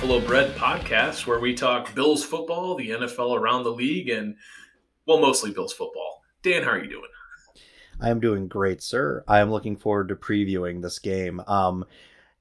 Buffalo Bred podcast, where we talk Bills football, the NFL around the league, and well, mostly Bills football. Dan, how are you doing? I am doing great, sir. I am looking forward to previewing this game. Um,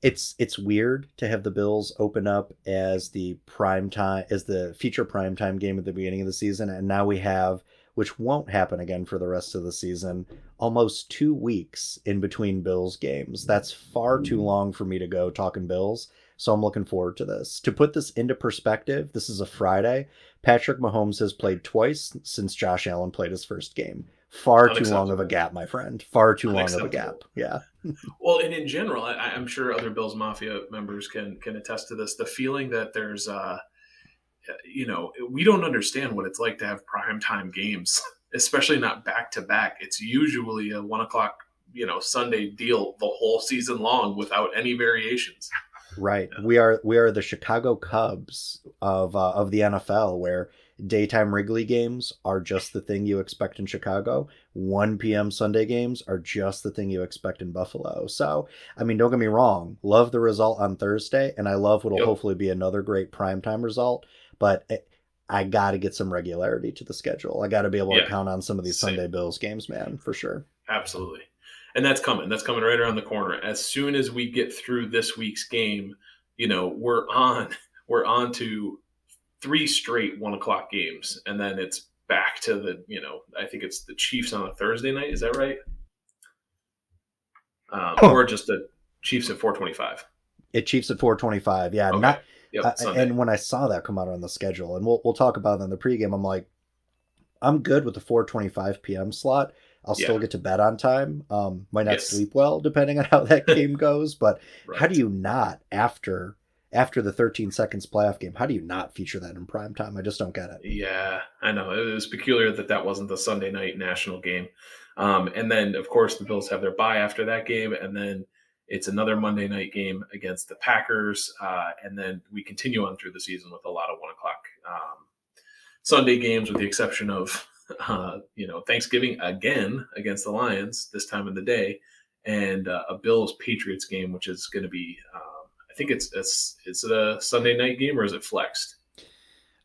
it's it's weird to have the Bills open up as the prime time as the feature prime time game at the beginning of the season, and now we have, which won't happen again for the rest of the season, almost two weeks in between Bills games. That's far too long for me to go talking Bills. So I'm looking forward to this. To put this into perspective, this is a Friday. Patrick Mahomes has played twice since Josh Allen played his first game. Far too long of a gap, my friend. Far too long of a gap. Yeah. well, and in general, I, am sure other Bills Mafia members can can attest to this. The feeling that there's, uh, you know, we don't understand what it's like to have prime time games, especially not back to back. It's usually a one o'clock, you know, Sunday deal the whole season long without any variations. Right. Yeah. We are we are the Chicago Cubs of uh, of the NFL, where daytime Wrigley games are just the thing you expect in Chicago. 1 p.m. Sunday games are just the thing you expect in Buffalo. So, I mean, don't get me wrong. Love the result on Thursday, and I love what'll yep. hopefully be another great primetime result. But it, I got to get some regularity to the schedule. I got to be able yeah. to count on some of these Same. Sunday Bills games, man, for sure. Absolutely. And that's coming. That's coming right around the corner. As soon as we get through this week's game, you know, we're on we're on to three straight one o'clock games, and then it's back to the you know I think it's the Chiefs on a Thursday night. Is that right? Um, Or just the Chiefs at four twenty five. It Chiefs at four twenty five. Yeah, okay. not. Yep, uh, and when I saw that come out on the schedule, and we'll we'll talk about it in the pregame, I'm like, I'm good with the 4:25 p.m. slot. I'll yeah. still get to bed on time. Um, might not yes. sleep well depending on how that game goes, but right. how do you not after after the 13 seconds playoff game? How do you not feature that in prime time? I just don't get it. Yeah, I know it was peculiar that that wasn't the Sunday night national game. Um, and then of course the Bills have their bye after that game, and then it's another Monday night game against the Packers, uh, and then we continue on through the season with a lot of one o'clock um, Sunday games, with the exception of uh, you know, Thanksgiving again against the Lions this time of the day, and uh, a Bills Patriots game, which is going to be, um, I think it's it's it's a Sunday night game or is it flexed?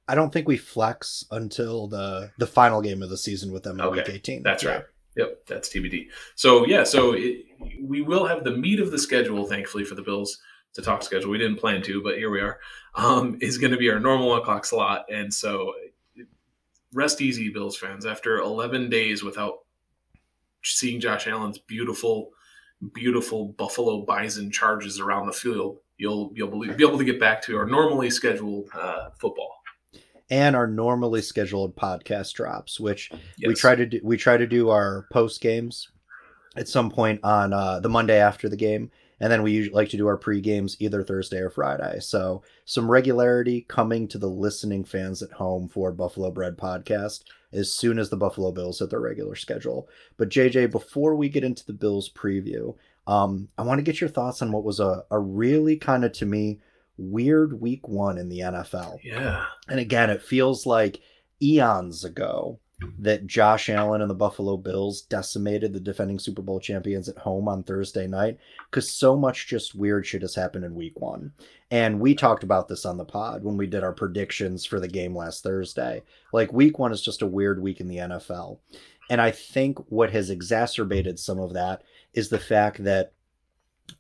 I don't think we flex until the the final game of the season with them in okay. week 18. That's yeah. right. Yep, that's TBD. So yeah, so it, we will have the meat of the schedule, thankfully for the Bills to talk schedule. We didn't plan to, but here we are. Um, is going to be our normal one o'clock slot, and so rest easy, Bills fans. After 11 days without seeing Josh Allen's beautiful, beautiful Buffalo Bison charges around the field, you'll you'll be able to get back to our normally scheduled uh, football and our normally scheduled podcast drops, which yes. we try to do. We try to do our post games at some point on uh, the Monday after the game and then we usually like to do our pre games either Thursday or Friday. So some regularity coming to the listening fans at home for Buffalo Bred podcast as soon as the Buffalo Bills hit their regular schedule. But JJ, before we get into the Bills preview, um, I want to get your thoughts on what was a, a really kind of to me weird week one in the NFL. Yeah. And again, it feels like eons ago that Josh Allen and the Buffalo Bills decimated the defending Super Bowl champions at home on Thursday night because so much just weird shit has happened in week one. And we talked about this on the pod when we did our predictions for the game last Thursday. Like, week one is just a weird week in the NFL. And I think what has exacerbated some of that is the fact that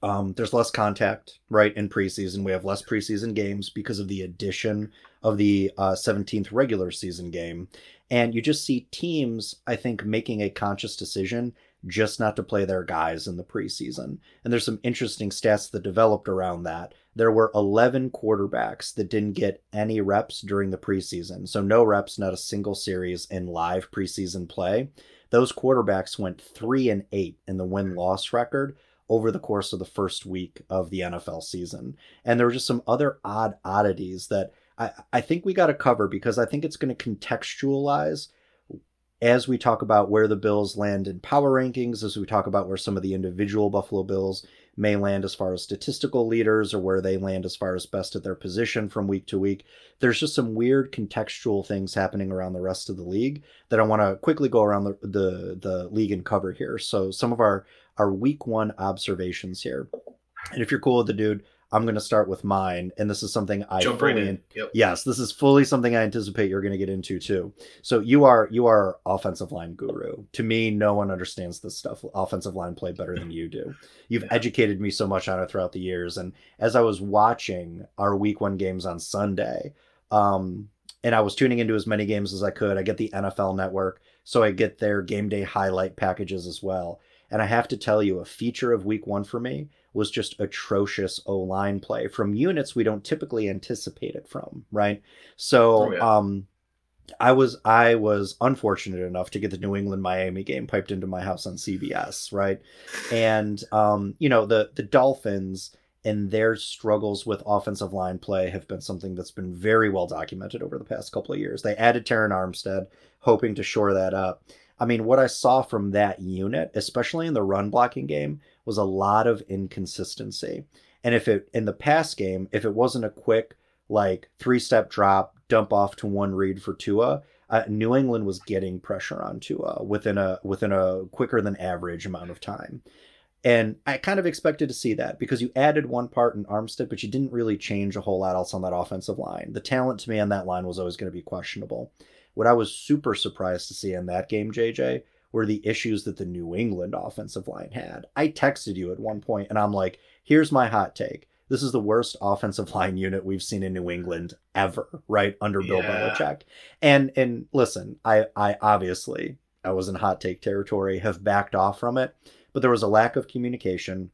um, there's less contact, right, in preseason. We have less preseason games because of the addition of the uh, 17th regular season game. And you just see teams, I think, making a conscious decision just not to play their guys in the preseason. And there's some interesting stats that developed around that. There were 11 quarterbacks that didn't get any reps during the preseason. So, no reps, not a single series in live preseason play. Those quarterbacks went 3 and 8 in the win loss record over the course of the first week of the NFL season. And there were just some other odd oddities that I, I think we got to cover because I think it's going to contextualize as we talk about where the Bills land in power rankings, as we talk about where some of the individual Buffalo Bills may land as far as statistical leaders or where they land as far as best at their position from week to week. There's just some weird contextual things happening around the rest of the league that I want to quickly go around the, the, the league and cover here. So some of our, our week one observations here. And if you're cool with the dude, I'm going to start with mine, and this is something I jump fully right in. Yep. yes, this is fully something I anticipate you're going to get into too. So you are you are offensive line guru. To me, no one understands this stuff, offensive line play better than you do. You've Yeah. educated me so much on it throughout the years, and as I was watching our Week One games on Sunday, um, and I was tuning into as many games as I could. I get the NFL Network, so I get their game day highlight packages as well. And I have to tell you, a feature of Week One for me was just atrocious O line play from units we don't typically anticipate it from, right? So Oh, yeah. um I was I was unfortunate enough to get the New England Miami game piped into my house on CBS, right? And um, you know, the the Dolphins and their struggles with offensive line play have been something that's been very well documented over the past couple of years. They added Terron Armstead, hoping to shore that up. I mean, what I saw from that unit, especially in the run blocking game, was a lot of inconsistency. And if it in the pass game, if it wasn't a quick like three step drop, dump off to one read for Tua, uh, New England was getting pressure on Tua within a within a quicker than average amount of time. And I kind of expected to see that because you added one part in Armstead, but you didn't really change a whole lot else on that offensive line. The talent to me on that line was always going to be questionable. What I was super surprised to see in that game, JJ, were the issues that the New England offensive line had. I texted you at one point and I'm like, here's my hot take. This is the worst offensive line unit we've seen in New England ever, right? Under Bill Yeah. Belichick. And and listen, I I obviously I was in hot take territory, have backed off from it, but there was a lack of communication.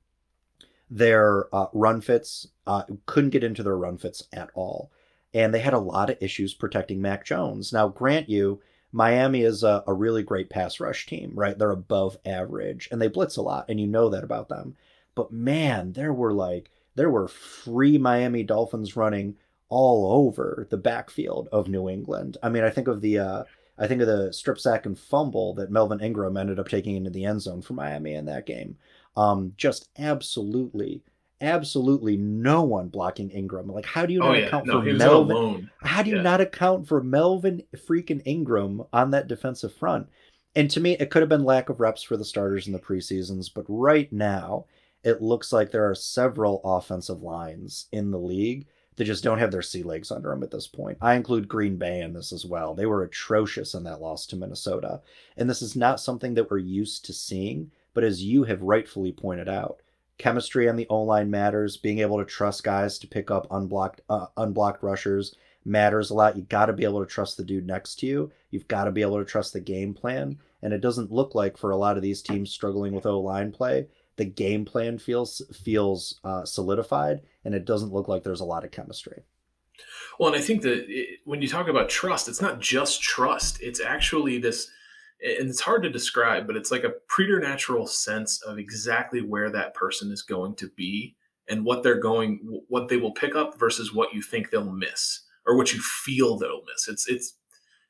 Their uh, run fits uh, couldn't get into their run fits at all, and they had a lot of issues protecting Mac Jones. Now, grant you, Miami is a, a really great pass rush team, right? They're above average, and they blitz a lot, and you know that about them. But man, there were like there were free Miami Dolphins running all over the backfield of New England. I mean, I think of the uh, I think of the strip sack and fumble that Melvin Ingram ended up taking into the end zone for Miami in that game. Um, just absolutely, absolutely no one blocking Ingram. Like, how do you Oh not yeah. account No, for Melvin? How do you Yeah. not account for Melvin freaking Ingram on that defensive front? And to me, it could have been lack of reps for the starters in the preseasons, but right now, it looks like there are several offensive lines in the league that just don't have their sea legs under them at this point. I include Green Bay in this as well. They were atrocious in that loss to Minnesota. And this is not something that we're used to seeing, but as you have rightfully pointed out, chemistry on the O line matters. Being able to trust guys to pick up unblocked uh, unblocked rushers matters a lot. You got to be able to trust the dude next to you. You've got to be able to trust the game plan. And it doesn't look like for a lot of these teams struggling with O line play, the game plan feels feels uh, solidified, and it doesn't look like there's a lot of chemistry. Well, and I think that it, when you talk about trust, it's not just trust. It's actually this, and it's hard to describe, but it's like a preternatural sense of exactly where that person is going to be and what they're going, what they will pick up versus what you think they'll miss or what you feel they'll miss. It's it's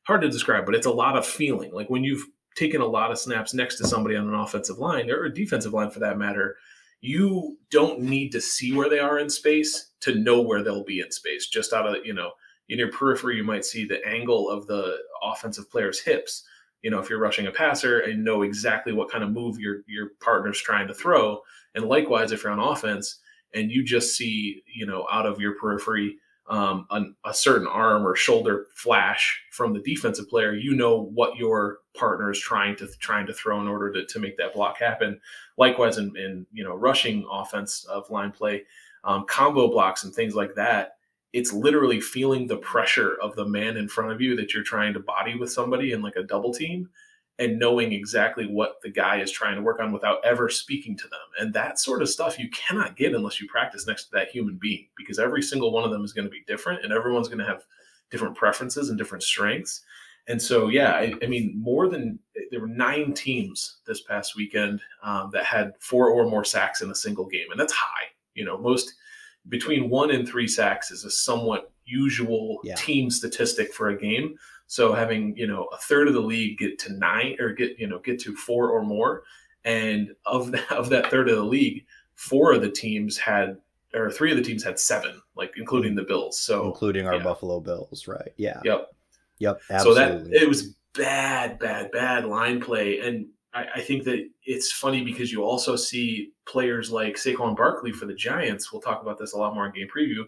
hard to describe, but it's a lot of feeling. Like when you've taken a lot of snaps next to somebody on an offensive line or a defensive line for that matter, you don't need to see where they are in space to know where they'll be in space. Just out of, you know, in your periphery, you might see the angle of the offensive player's hips. You know, if you're rushing a passer and know exactly what kind of move your your partner's trying to throw. And likewise, if you're on offense and you just see, you know, out of your periphery um, an, a certain arm or shoulder flash from the defensive player, you know what your partner is trying to trying to throw in order to, to make that block happen. Likewise, in, in you know rushing offense of line play, um, combo blocks and things like that, it's literally feeling the pressure of the man in front of you that you're trying to body with somebody in like a double team, and knowing exactly what the guy is trying to work on without ever speaking to them. And that sort of stuff you cannot get unless you practice next to that human being because every single one of them is going to be different and everyone's going to have different preferences and different strengths. And so, yeah, I, I mean, more than there were nine teams this past weekend um, that had four or more sacks in a single game. And that's high. You know, most between one and three sacks is a somewhat usual Yeah. team statistic for a game. So having you know a third of the league get to nine or get you know get to four or more, and of that, of that third of the league, four of the teams had or three of the teams had seven, like including the Bills. So including our yeah. Buffalo Bills, right? Yeah. yep. Yep. So that it was bad, bad, bad line play, and I, I, think that it's funny because you also see players like Saquon Barkley for the Giants. We'll talk about this a lot more in game preview.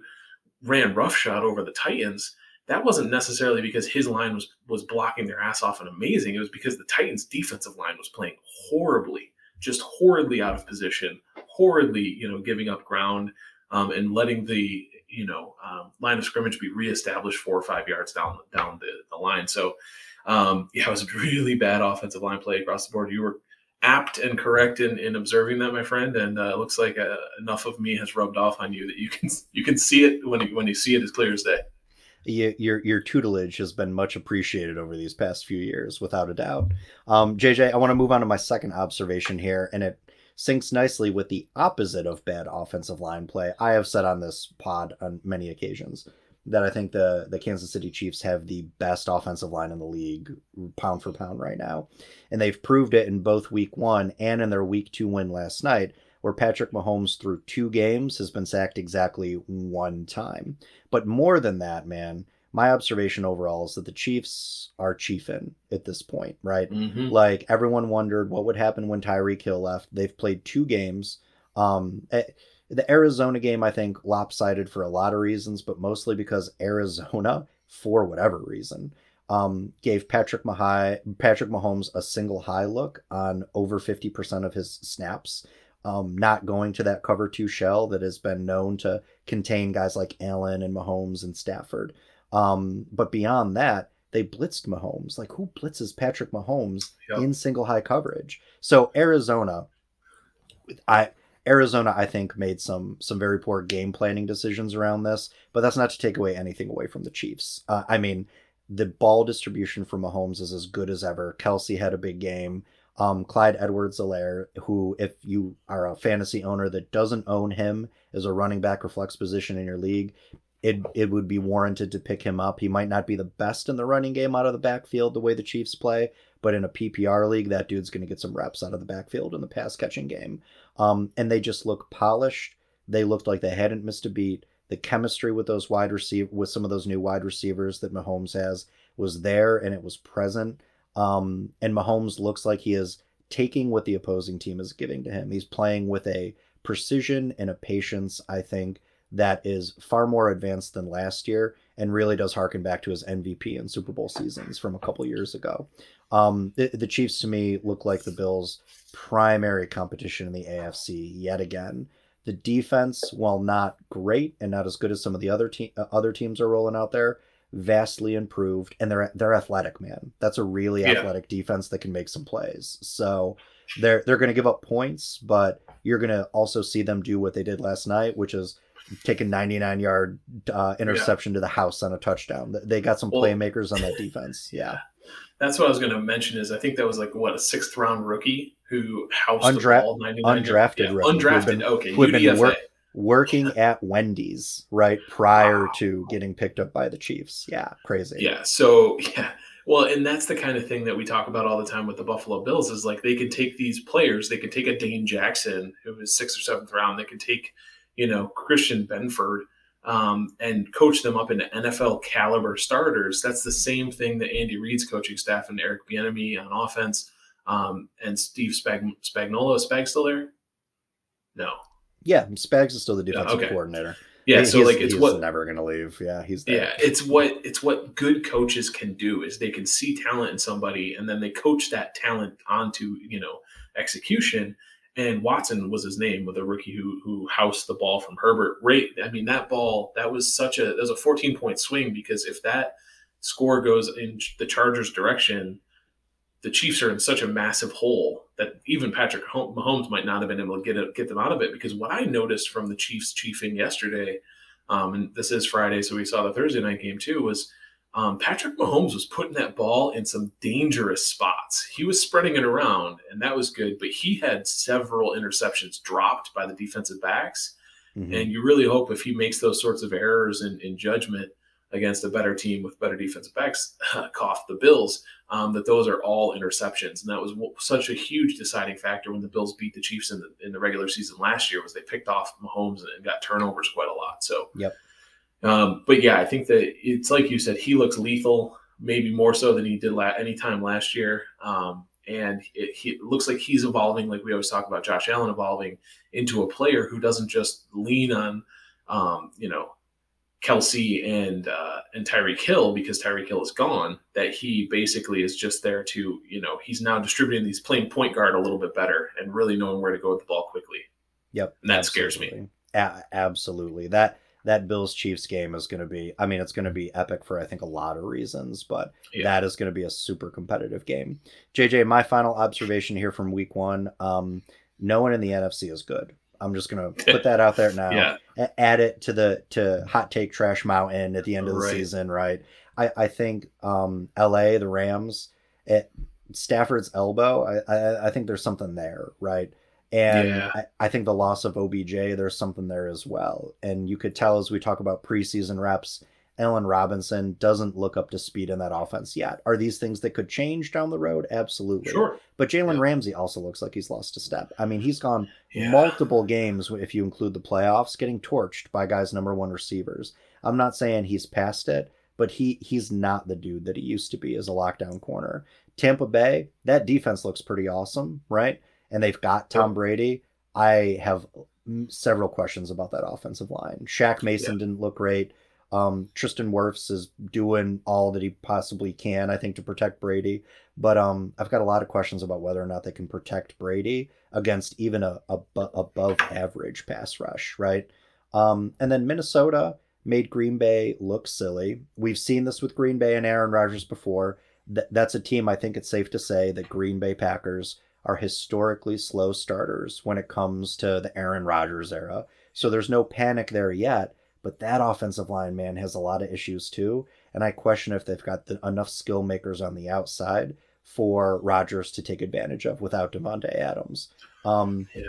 Ran roughshod over the Titans. That wasn't necessarily because his line was was blocking their ass off and amazing. It was because the Titans' defensive line was playing horribly, just horridly out of position, horridly, you know, giving up ground um, and letting the you know um, line of scrimmage be reestablished four or five yards down down the, the line. So um, yeah, it was really bad offensive line play across the board. You were apt and correct in, in observing that, my friend, and uh, it looks like uh, enough of me has rubbed off on you that you can you can see it when you, when you see it as clear as day. your your tutelage has been much appreciated over these past few years, without a doubt. Um, JJ, I want to move on to my second observation here, and it syncs nicely with the opposite of bad offensive line play. I have said on this pod on many occasions that I think the the Kansas City Chiefs have the best offensive line in the league, pound for pound, right now, and they've proved it in both Week One and in their Week Two win last night, where Patrick Mahomes through two games has been sacked exactly one time. But more than that, man, my observation overall is that the Chiefs are chiefing at this point, right? Mm-hmm. Like everyone wondered what would happen when Tyreek Hill left. They've played two games. Um, eh, the Arizona game, I think, lopsided for a lot of reasons, but mostly because Arizona, for whatever reason, um, gave Patrick Mahai, Patrick Mahomes a single high look on over 50% of his snaps. Um, not going to that cover two shell that has been known to contain guys like Allen and Mahomes and Stafford. Um, but beyond that, they blitzed Mahomes. Like who blitzes Patrick Mahomes yep. in single high coverage? So Arizona, I Arizona, I think, made some some very poor game planning decisions around this, but that's not to take away anything away from the Chiefs. Uh, I mean, the ball distribution for Mahomes is as good as ever. Kelce had a big game. Um, Clyde Edwards-Helaire, who, if you are a fantasy owner that doesn't own him as a running back or flex position in your league, it it would be warranted to pick him up. He might not be the best in the running game out of the backfield the way the Chiefs play, but in a PPR league, that dude's going to get some reps out of the backfield in the pass catching game. Um, and they just look polished. They looked like they hadn't missed a beat. The chemistry with those wide receiver with some of those new wide receivers that Mahomes has was there and it was present. Um, and Mahomes looks like he is taking what the opposing team is giving to him. He's playing with a precision and a patience, I think, that is far more advanced than last year and really does harken back to his MVP and Super Bowl seasons from a couple years ago. Um, the, the, Chiefs to me look like the Bills' primary competition in the AFC yet again. The defense, while not great and not as good as some of the other te- uh, other teams are rolling out there, vastly improved, and they're they're athletic, man. That's a really yeah. athletic defense that can make some plays. So they're they're going to give up points, but you're going to also see them do what they did last night, which is take a 99 yard uh, interception yeah. to the house on a touchdown. They got some well, playmakers on that defense. Yeah. That's what I was going to mention. Is I think that was like what a sixth round rookie who housed Undra- the ball. Undrafted, yeah, undrafted. Been, okay, UDFA. Work, working at Wendy's right prior wow. to getting picked up by the Chiefs. Yeah, crazy. Yeah. So yeah. Well, and that's the kind of thing that we talk about all the time with the Buffalo Bills is like they can take these players, they can take a Dane Jackson who was sixth or seventh round, they can take you know, Christian Benford um, and coach them up into NFL caliber starters. That's the same thing that Andy Reid's coaching staff and Eric Bieniemy on offense um, and Steve Spag- Spagnuolo. Is Spag still there? No. Yeah, Spags is still the defensive yeah, okay. coordinator. Yeah, he, so like it's what never going to leave. Yeah, he's there. yeah. It's what it's what good coaches can do is they can see talent in somebody and then they coach that talent onto you know execution and Watson was his name with a rookie who who housed the ball from Herbert. Right, I mean that ball that was such a that was a 14 point swing because if that score goes in the Chargers' direction, the Chiefs are in such a massive hole that even Patrick Mahomes might not have been able to get it, get them out of it. Because what I noticed from the Chiefs chiefing yesterday, um, and this is Friday, so we saw the Thursday night game too, was um, Patrick Mahomes was putting that ball in some dangerous spots. He was spreading it around, and that was good. But he had several interceptions dropped by the defensive backs. Mm-hmm. And you really hope if he makes those sorts of errors in, in judgment against a better team with better defensive backs, cough the Bills, um, that those are all interceptions. And that was such a huge deciding factor when the Bills beat the Chiefs in the in the regular season last year was they picked off Mahomes and got turnovers quite a lot. So yep. Um, but yeah, I think that it's like you said, he looks lethal, maybe more so than he did la- any time last year. Um, and it, he, it looks like he's evolving, like we always talk about Josh Allen evolving into a player who doesn't just lean on, um, you know, Kelce and uh, and Tyreek Hill because Tyreek Hill is gone. That he basically is just there to, you know, he's now distributing these playing point guard a little bit better and really knowing where to go with the ball quickly. Yep, and that absolutely. scares me. A- absolutely, that that Bills Chiefs game is going to be. I mean, it's going to be epic for I think a lot of reasons, but yeah. that is going to be a super competitive game. JJ, my final observation here from Week One: um, no one in the NFC is good. I'm just gonna put that out there now. yeah. Add it to the to hot take trash mountain at the end of the right. season, right? I I think um, L.A. the Rams at Stafford's elbow. I, I I think there's something there, right? And yeah. I, I think the loss of OBJ, there's something there as well. And you could tell as we talk about preseason reps, Allen Robinson doesn't look up to speed in that offense yet. Are these things that could change down the road? Absolutely. Sure. But Jalen yeah. Ramsey also looks like he's lost a step. I mean, he's gone yeah. multiple games, if you include the playoffs, getting torched by guys' number one receivers. I'm not saying he's past it, but he he's not the dude that he used to be as a lockdown corner. Tampa Bay, that defense looks pretty awesome, right? And they've got Tom Brady. I have several questions about that offensive line. Shaq Mason yeah. didn't look great. Um, Tristan Wirfs is doing all that he possibly can, I think, to protect Brady. But um, I've got a lot of questions about whether or not they can protect Brady against even a, a above average pass rush, right? Um, and then Minnesota made Green Bay look silly. We've seen this with Green Bay and Aaron Rodgers before. Th- that's a team I think it's safe to say that Green Bay Packers are historically slow starters when it comes to the Aaron Rodgers era. So there's no panic there yet but that offensive line, man, has a lot of issues too. And I question if they've got the, enough skill makers on the outside for Rodgers to take advantage of without Davante Adams. Um, yeah.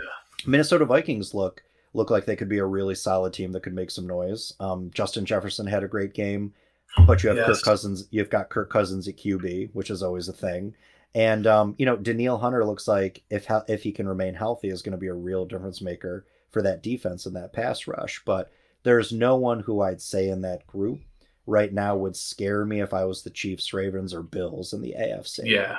Minnesota Vikings look look like they could be a really solid team that could make some noise. Um, Justin Jefferson had a great game, but you have yes. Kirk Cousins. You've got Kirk Cousins at QB, which is always a thing. And um, you know, Danielle Hunter looks like if if he can remain healthy, is going to be a real difference maker for that defense and that pass rush. But there's no one who I'd say in that group right now would scare me if I was the Chiefs, Ravens, or Bills in the AFC. Yeah.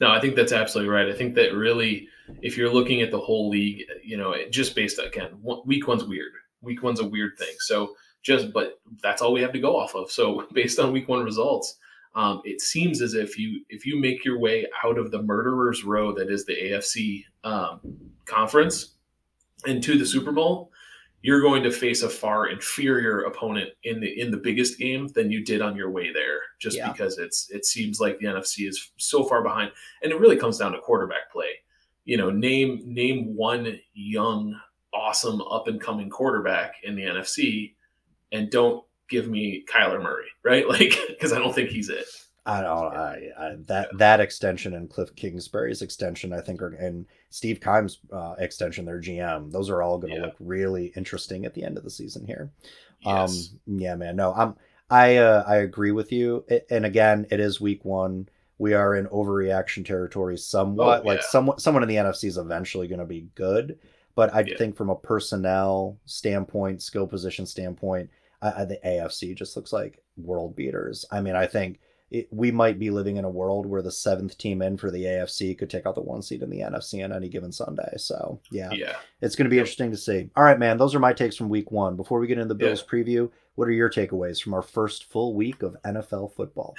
No, I think that's absolutely right. I think that really, if you're looking at the whole league, you know, just based again, week one's weird. Week one's a weird thing. So just, but that's all we have to go off of. So based on week one results, um, it seems as if you if you make your way out of the murderer's row that is the AFC um, conference into the Super Bowl, you're going to face a far inferior opponent in the in the biggest game than you did on your way there just yeah. because it's it seems like the NFC is so far behind and it really comes down to quarterback play you know name name one young awesome up and coming quarterback in the NFC and don't give me Kyler Murray right like because I don't think he's it I don't I, I, that that extension and Cliff Kingsbury's extension I think are and Steve Keim's uh, extension their GM those are all going to yeah. look really interesting at the end of the season here. Yes. Um yeah man no I'm I uh, I agree with you it, and again it is week 1 we are in overreaction territory somewhat oh, yeah. like someone someone in the NFC is eventually going to be good but I think from a personnel standpoint skill position standpoint I, I, the AFC just looks like world beaters. I mean I think it, we might be living in a world where the seventh team in for the AFC could take out the one seed in the NFC on any given Sunday. So yeah, yeah, it's going to be interesting to see. All right, man, those are my takes from Week One. Before we get into the Bills yeah. preview, what are your takeaways from our first full week of NFL football?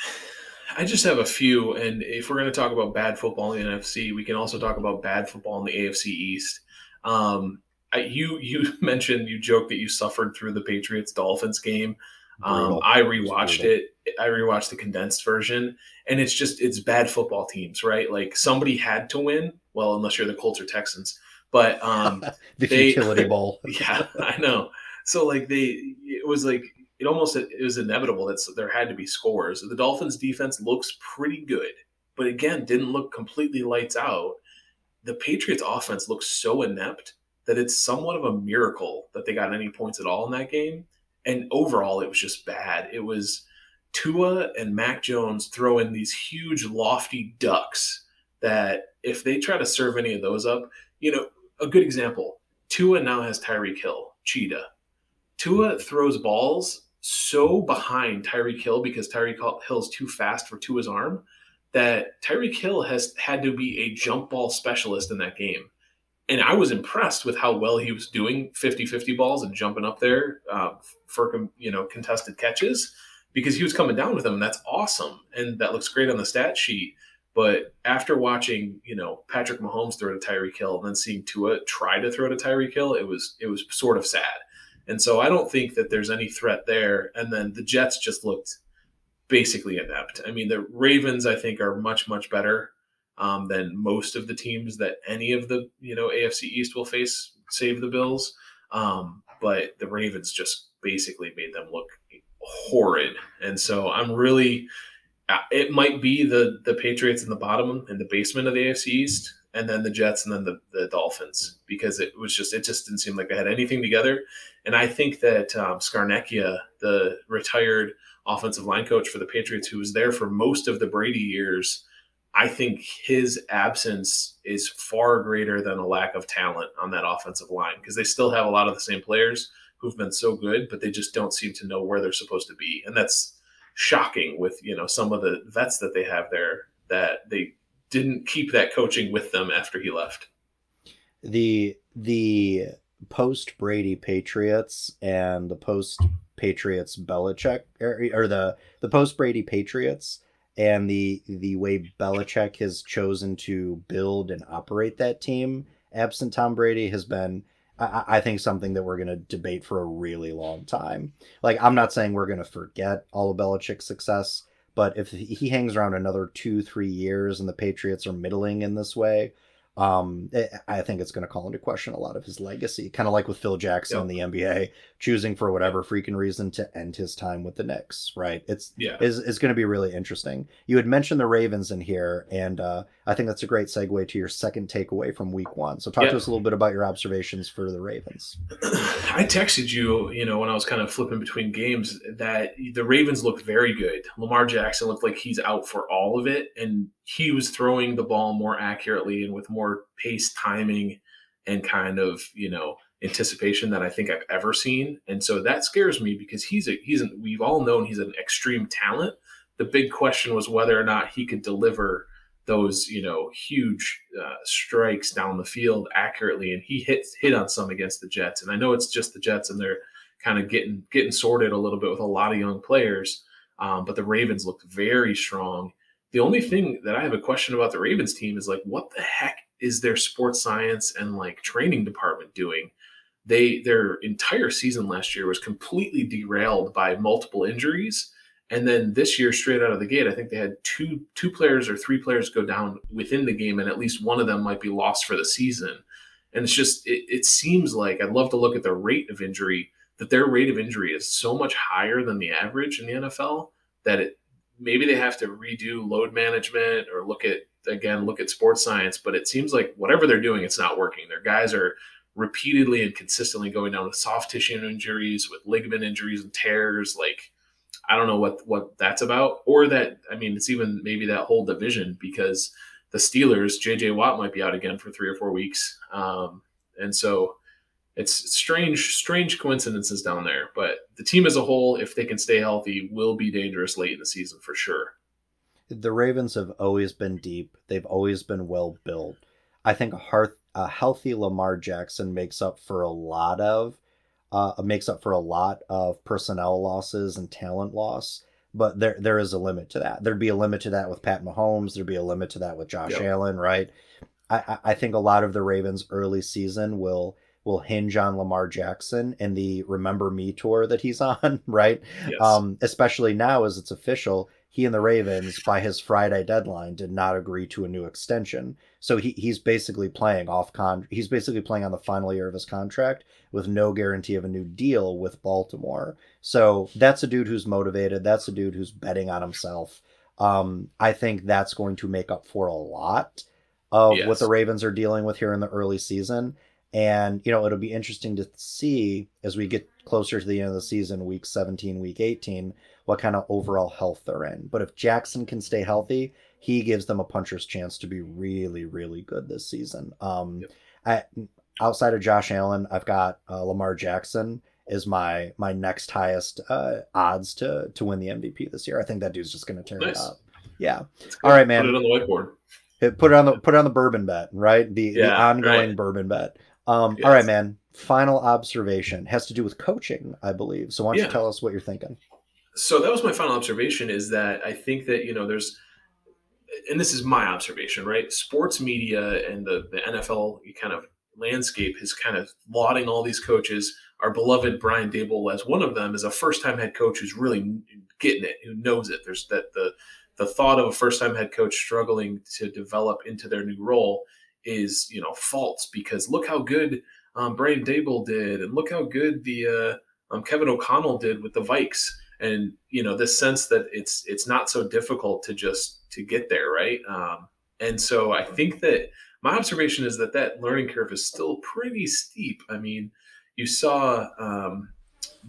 I just have a few, and if we're going to talk about bad football in the NFC, we can also talk about bad football in the AFC East. Um, you you mentioned you joked that you suffered through the Patriots Dolphins game. Um, I rewatched it. I rewatched the condensed version, and it's just it's bad football teams, right? Like somebody had to win. Well, unless you're the Colts or Texans, but um, the they, futility bowl. yeah, I know. So like they, it was like it almost it was inevitable that there had to be scores. The Dolphins' defense looks pretty good, but again, didn't look completely lights out. The Patriots' offense looks so inept that it's somewhat of a miracle that they got any points at all in that game and overall it was just bad. It was Tua and Mac Jones throw in these huge lofty ducks that if they try to serve any of those up, you know, a good example, Tua now has Tyreek Hill, Cheetah. Tua throws balls so behind Tyreek Hill because Tyreek Hill's too fast for Tua's arm that Tyreek Hill has had to be a jump ball specialist in that game. And I was impressed with how well he was doing 50 50 balls and jumping up there uh, for you know contested catches because he was coming down with them. And that's awesome. And that looks great on the stat sheet. But after watching, you know, Patrick Mahomes throw to Tyreek Hill and then seeing Tua try to throw to Tyreek Hill it was it was sort of sad. And so I don't think that there's any threat there. And then the Jets just looked basically inept. I mean, the Ravens, I think, are much, much better um, than most of the teams that any of the, you know, AFC East will face, save the Bills. Um, but the Ravens just basically made them look horrid. And so I'm really, uh, it might be the the Patriots in the bottom in the basement of the AFC East, and then the Jets, and then the, the Dolphins, because it was just it just didn't seem like they had anything together. And I think that um, Scarnecchia, the retired offensive line coach for the Patriots, who was there for most of the Brady years, I think his absence is far greater than a lack of talent on that offensive line because they still have a lot of the same players who've been so good, but they just don't seem to know where they're supposed to be, and that's shocking with you know some of the vets that they have there that they didn't keep that coaching with them after he left. The the post Brady Patriots and the post Patriots Belichick or, or the the post Brady Patriots and the the way Belichick has chosen to build and operate that team absent Tom Brady has been I, I think something that we're going to debate for a really long time. Like I'm not saying we're going to forget all of Belichick's success, but if he hangs around another two three years and the Patriots are middling in this way, um, I think it's going to call into question a lot of his legacy, kind of like with Phil Jackson yep. in the NBA, choosing for whatever freaking reason to end his time with the Knicks. Right? It's yeah, is it's going to be really interesting. You had mentioned the Ravens in here, and uh, I think that's a great segue to your second takeaway from Week One. So talk yeah. to us a little bit about your observations for the Ravens. I texted you, you know, when I was kind of flipping between games, that the Ravens looked very good. Lamar Jackson looked like he's out for all of it, and he was throwing the ball more accurately and with more pace timing and kind of you know anticipation that I think I've ever seen. And so that scares me because he's a he's an, we've all known he's an extreme talent. The big question was whether or not he could deliver those you know huge uh, strikes down the field accurately, and he hit hit on some against the Jets. And I know it's just the Jets, and they're kind of getting getting sorted a little bit with a lot of young players. Um, but the Ravens looked very strong. The only thing that I have a question about the Ravens team is like, what the heck is their sports science and like training department doing? They their entire season last year was completely derailed by multiple injuries. And then this year, straight out of the gate, I think they had two two players or three players go down within the game, and at least one of them might be lost for the season. And it's just it, it seems like I'd love to look at the rate of injury. That their rate of injury is so much higher than the average in the NFL that it maybe they have to redo load management or look at again look at sports science but it seems like whatever they're doing it's not working their guys are repeatedly and consistently going down with soft tissue injuries with ligament injuries and tears like i don't know what what that's about or that i mean it's even maybe that whole division because the steelers jj watt might be out again for three or four weeks um, and so it's strange, strange coincidences down there. But the team as a whole, if they can stay healthy, will be dangerous late in the season for sure. The Ravens have always been deep. They've always been well built. I think heart, a healthy Lamar Jackson makes up for a lot of uh, makes up for a lot of personnel losses and talent loss. But there there is a limit to that. There'd be a limit to that with Pat Mahomes. There'd be a limit to that with Josh yep. Allen, right? I, I think a lot of the Ravens' early season will will hinge on Lamar Jackson and the Remember Me tour that he's on, right? Yes. Um, especially now as it's official, he and the Ravens, by his Friday deadline, did not agree to a new extension. So he, he's basically playing off con he's basically playing on the final year of his contract with no guarantee of a new deal with Baltimore. So that's a dude who's motivated. That's a dude who's betting on himself. Um, I think that's going to make up for a lot of yes. what the Ravens are dealing with here in the early season. And, you know, it'll be interesting to see as we get closer to the end of the season, week 17, week 18, what kind of overall health they're in. But if Jackson can stay healthy, he gives them a puncher's chance to be really, really good this season. Um, yep. I, outside of Josh Allen, I've got uh, Lamar Jackson is my my next highest uh, odds to to win the MVP this year. I think that dude's just going to tear nice. it up. Yeah. All right, man. Put it on the whiteboard. Put it on the put it on the bourbon bet, right? The Yeah, the ongoing right. bourbon bet. Um, Yes. All right, man. Final observation has to do with coaching, I believe. So why don't Yeah. you tell us what you're thinking? So that was my final observation is that I think that you know there's and this is my observation right? Sports media and the, the NFL kind of landscape is kind of lauding all these coaches. Our beloved Brian Daboll as one of them is a first time head coach who's really getting it who knows it. There's that the the thought of a first time head coach struggling to develop into their new role is you know false because look how good um, Brian Daboll did and look how good the uh, um, Kevin O'Connell did with the Vikes and you know this sense that it's it's not so difficult to just to get there right? Um, and so i think that my observation is that that learning curve is still pretty steep. I mean you saw um,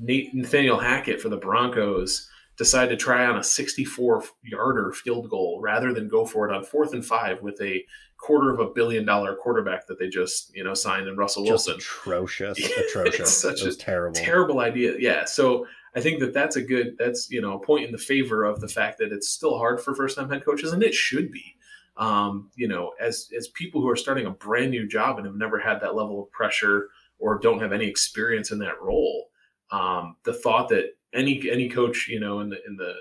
Nate, nathaniel hackett for the broncos decide to try on a 64 yarder field goal rather than go for it on fourth and five with a quarter of a billion dollar quarterback that they just you know signed in russell Just wilson. atrocious, atrocious. such it a terrible. terrible idea. Yeah. So I think that that's a good that's you know a point in the favor of the fact that it's still hard for first time head coaches and it should be. Um, you know, as as people who are starting a brand new job and have never had that level of pressure or don't have any experience in that role, um, the thought that any any coach you know in the in the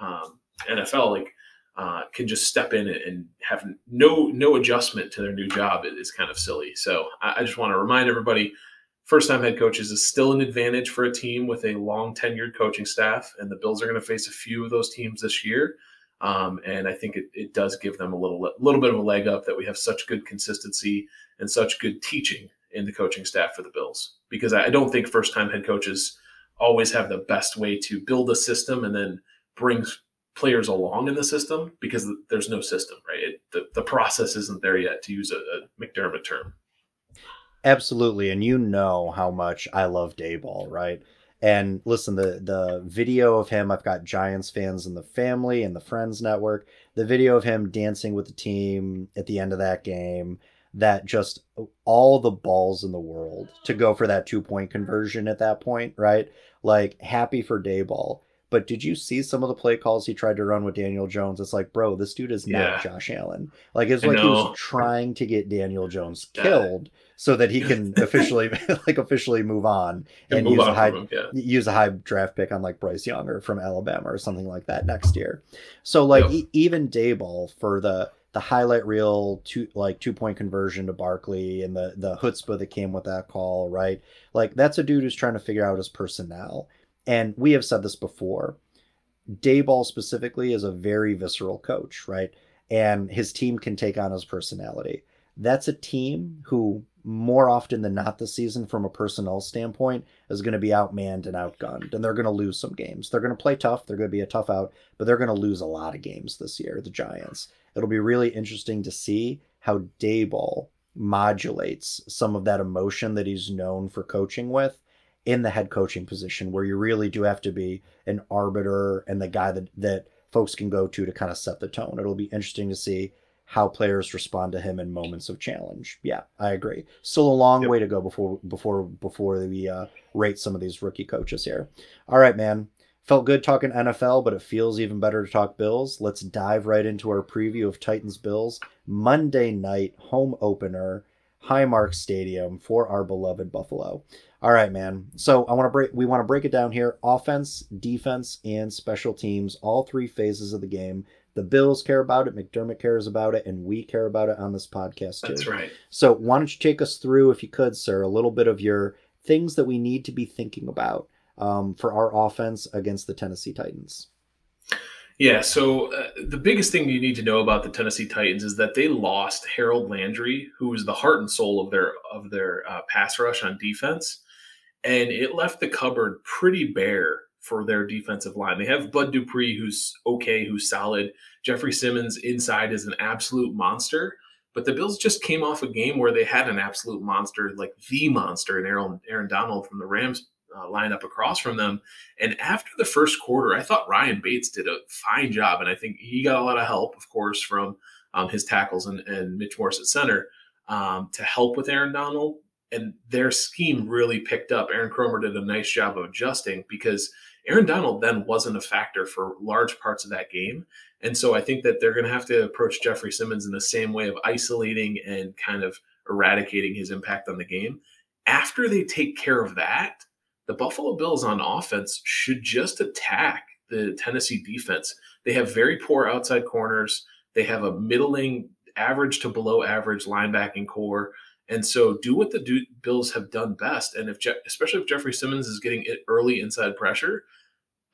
um, NFL like uh, can just step in and have no no adjustment to their new job is kind of silly. So I, I just want to remind everybody first time head coaches is still an advantage for a team with a long tenured coaching staff. And the Bills are going to face a few of those teams this year. Um, and I think it, it does give them a little little bit of a leg up that we have such good consistency and such good teaching in the coaching staff for the Bills. Because I don't think first time head coaches always have the best way to build a system and then bring players along in the system because there's no system, right? It, the, the process isn't there yet, to use a, a McDermott term. Absolutely, and you know how much I love Daboll, right? And listen, the the video of him, I've got Giants fans in the family and the Friends Network. The video of him dancing with the team at the end of that game, that just all the balls in the world to go for that two point conversion at that point, right? Like happy for Daboll. But did you see some of the play calls he tried to run with Daniel Jones? It's like, bro, this dude is not Yeah. Josh Allen. Like it's I like he was trying to get Daniel Jones Yeah. So that he can officially like officially move on and move use a high him, yeah. use a high draft pick on like Bryce Young or from Alabama or something like that next year. So like Yep. e- even Daboll for the the highlight reel two like two point conversion to Barkley and the the chutzpah that came with that call, right? Like that's a dude who's trying to figure out his personnel. And we have said this before. Daboll specifically is a very visceral coach, right? And his team can take on his personality. That's a team who more often than not this season from a personnel standpoint is going to be outmanned and outgunned and they're going to lose some games. They're going to play tough, they're going to be a tough out, but they're going to lose a lot of games this year, the Giants. It'll be really interesting to see how Daboll modulates some of that emotion that he's known for coaching with in the head coaching position where you really do have to be an arbiter and the guy that that folks can go to to kind of set the tone. It'll be interesting to see how players respond to him in moments of challenge. Yeah, I agree. Still a long Yep. way to go before before before we uh, rate some of these rookie coaches here. All right, man. Felt good talking NFL, but it feels even better to talk Bills. Let's dive right into our preview of Titans Bills Monday night home opener, Highmark Stadium for our beloved Buffalo. All right, man. So I want to break. We want to break it down here: offense, defense, and special teams. All three phases of the game. The Bills care about it. McDermott cares about it, and we care about it on this podcast too. That's right. So why don't you take us through, if you could, sir, a little bit of your things that we need to be thinking about um, for our offense against the Tennessee Titans. Yeah, so uh, the biggest thing you need to know about the Tennessee Titans is that they lost Harold Landry, who was the heart and soul of their of their uh, pass rush on defense, and it left the cupboard pretty bare for their defensive line. They have Bud Dupree, who's okay, who's solid. Jeffery Simmons inside is an absolute monster. But the Bills just came off a game where they had an absolute monster, like the monster, and Aaron Aaron Donald from the Rams uh, lineup across from them. And after the first quarter, I thought Ryan Bates did a fine job, and I think he got a lot of help, of course, from um, his tackles and, and Mitch Morse at center um, to help with Aaron Donald. And their scheme really picked up. Aaron Kromer did a nice job of adjusting because Aaron Donald then wasn't a factor for large parts of that game. And so I think that they're going to have to approach Jeffery Simmons in the same way of isolating and kind of eradicating his impact on the game. After they take care of that, the Buffalo Bills on offense should just attack the Tennessee defense. They have very poor outside corners. They have a middling, average to below average linebacking corps. And so do what the Bills have done best. And if, Je- especially if Jeffery Simmons is getting it early inside pressure,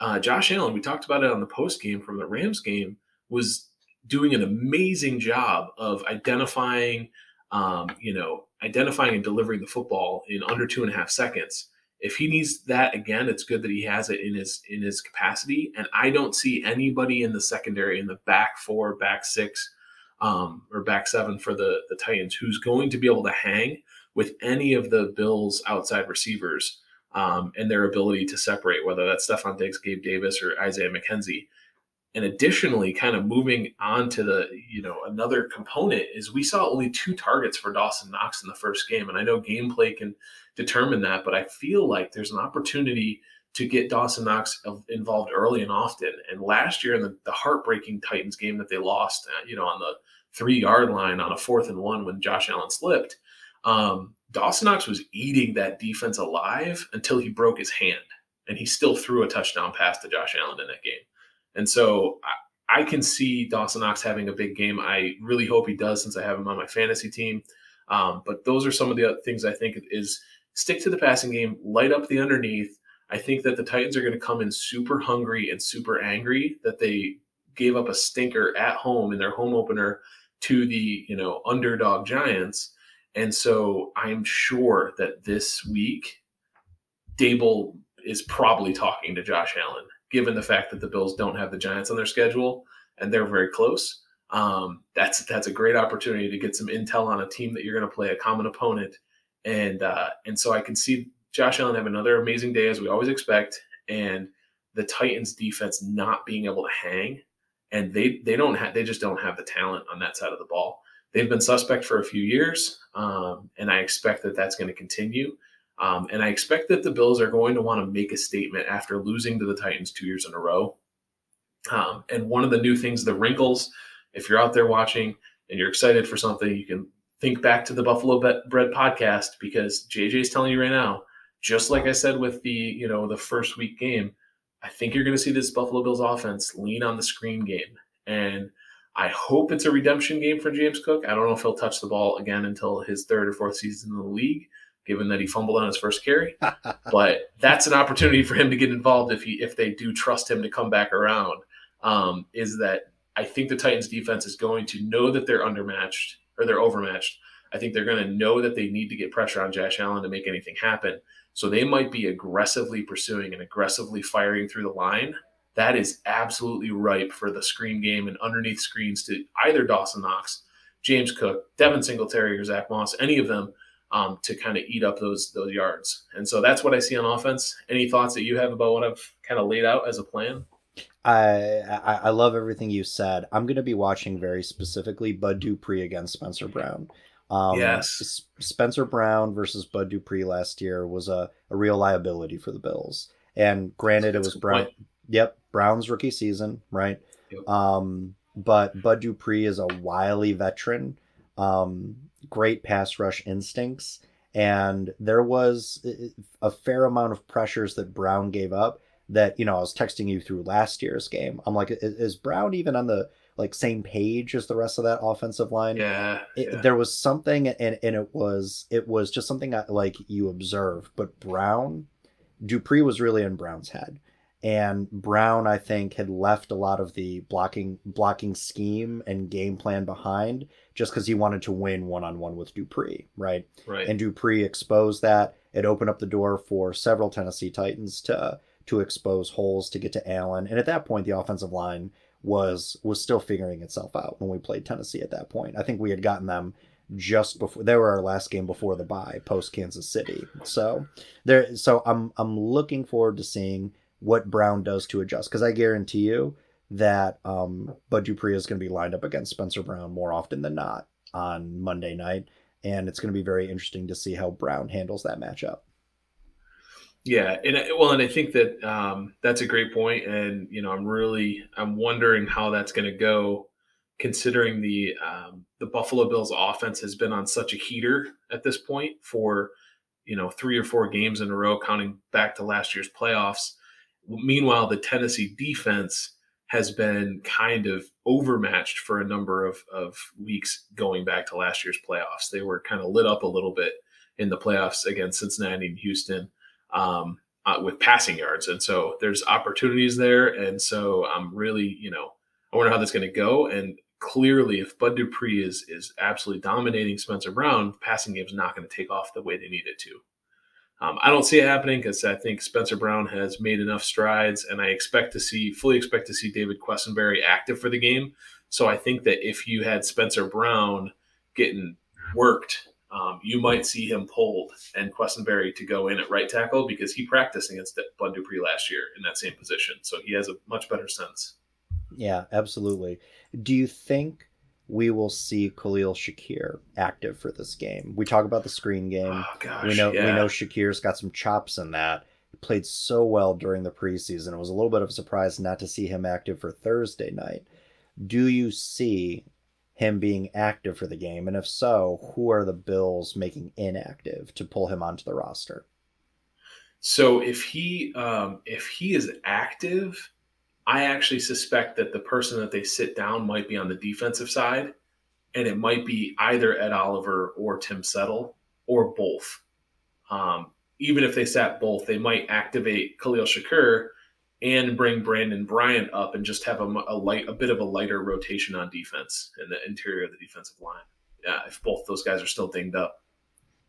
uh, Josh Allen, we talked about it on the post game from the Rams game, was doing an amazing job of identifying, um, you know, identifying and delivering the football in under two and a half seconds. If he needs that again, it's good that he has it in his in his capacity. And I don't see anybody in the secondary in the back four, back six, um, or back seven for the the Titans who's going to be able to hang with any of the Bills' outside receivers um, and their ability to separate, whether that's Stefon Diggs, Gabe Davis, or Isaiah McKenzie. And additionally, kind of moving on to the, you know, another component is we saw only two targets for Dawson Knox in the first game. And I know gameplay can determine that, but I feel like there's an opportunity to get Dawson Knox involved early and often. And last year in the, the heartbreaking Titans game that they lost, uh, you know, on the three yard line on a fourth and one when Josh Allen slipped, um, Dawson Knox was eating that defense alive until he broke his hand, and he still threw a touchdown pass to Josh Allen in that game. And so I, I can see Dawson Knox having a big game. I really hope he does, since I have him on my fantasy team. Um, but those are some of the things I think is stick to the passing game, light up the underneath. I think that the Titans are going to come in super hungry and super angry that they gave up a stinker at home in their home opener to the you know underdog Giants and so I'm sure that this week, Daboll is probably talking to Josh Allen, given the fact that the Bills don't have the Giants on their schedule and they're very close. Um, that's that's a great opportunity to get some intel on a team that you're going to play a common opponent, and uh, and so I can see Josh Allen have another amazing day as we always expect, and the Titans defense not being able to hang, and they they don't have they just don't have the talent on that side of the ball they've been suspect for a few years, um, and I expect that that's going to continue. Um, and I expect that the Bills are going to want to make a statement after losing to the Titans two years in a row. Um, and one of the new things, the wrinkles, if you're out there watching and you're excited for something, you can think back to the Buffalo Bred podcast because JJ is telling you right now, just like I said with the you know the first week game, I think you're going to see this Buffalo Bills offense lean on the screen game and I hope it's a redemption game for James Cook. I don't know if he'll touch the ball again until his third or fourth season in the league, given that he fumbled on his first carry. but that's an opportunity for him to get involved if he if they do trust him to come back around. Um, is that I think the Titans defense is going to know that they're undermatched or they're overmatched. I think they're going to know that they need to get pressure on Josh Allen to make anything happen. So they might be aggressively pursuing and aggressively firing through the line that is absolutely ripe for the screen game and underneath screens to either Dawson Knox, James Cook, Devin Singletary, or Zach Moss, any of them, um, to kind of eat up those those yards. And so that's what I see on offense. Any thoughts that you have about what I've kind of laid out as a plan? I, I, I love everything you said. I'm going to be watching very specifically Bud Dupree against Spencer Brown. Um, yes, Spencer Brown versus Bud Dupree last year was a, a real liability for the Bills. And granted, That's it was Brown. Point. Yep, Brown's rookie season, right? Yep. Um, but Bud Dupree is a wily veteran, um, great pass rush instincts, and there was a fair amount of pressures that Brown gave up. That you know, I was texting you through last year's game. I'm like, is Brown even on the like same page as the rest of that offensive line? Yeah, it, yeah. there was something, and and it was it was just something like you observed, but Brown, Dupree was really in Brown's head and Brown I think had left a lot of the blocking blocking scheme and game plan behind just because he wanted to win one on one with Dupree, right? Right. And Dupree exposed that. It opened up the door for several Tennessee Titans to to expose holes to get to Allen. And at that point, the offensive line was was still figuring itself out when we played Tennessee. At that point, I think we had gotten them just before they were our last game before the bye post Kansas City. So there, so I'm I'm looking forward to seeing what Brown does to adjust. Because I guarantee you that um, Bud Dupree is going to be lined up against Spencer Brown more often than not on Monday night. And it's going to be very interesting to see how Brown handles that matchup. Yeah, and well, and I think that um, that's a great point, and you know, I'm really I'm wondering how that's going to go, considering the um, the Buffalo Bills offense has been on such a heater at this point for you know three or four games in a row, counting back to last year's playoffs. Meanwhile, the Tennessee defense has been kind of overmatched for a number of, of weeks going back to last year's playoffs. They were kind of lit up a little bit in the playoffs against Cincinnati and Houston um, uh, with passing yards. And so there's opportunities there. And so I'm really, you know, I wonder how that's going to go. And clearly, if Bud Dupree is is absolutely dominating Spencer Brown, passing game is not going to take off the way they need it to. Um, I don't see it happening because I think Spencer Brown has made enough strides, and I expect to see, fully expect to see David Quessenberry active for the game. So I think that if you had Spencer Brown getting worked, um, you might see him pulled and Quessenberry to go in at right tackle because he practiced against Bud Dupree last year in that same position. So he has a much better sense. Yeah, absolutely. Do you think we will see Khalil Shakir active for this game. We talk about the screen game. Oh, gosh, we know yeah. we know Shakir's got some chops in that. He played so well during the preseason. It was a little bit of a surprise not to see him active for Thursday night. Do you see him being active for the game? And if so, who are the Bills making inactive to pull him onto the roster? So if he um, if he is active, I actually suspect that the person that they sit down might be on the defensive side, and it might be either Ed Oliver or Tim Settle or both. Um, even if they sat both, they might activate Khalil Shakir and bring Brandon Bryant up and just have a, a light, a bit of a lighter rotation on defense in the interior of the defensive line. Yeah, if both those guys are still dinged up.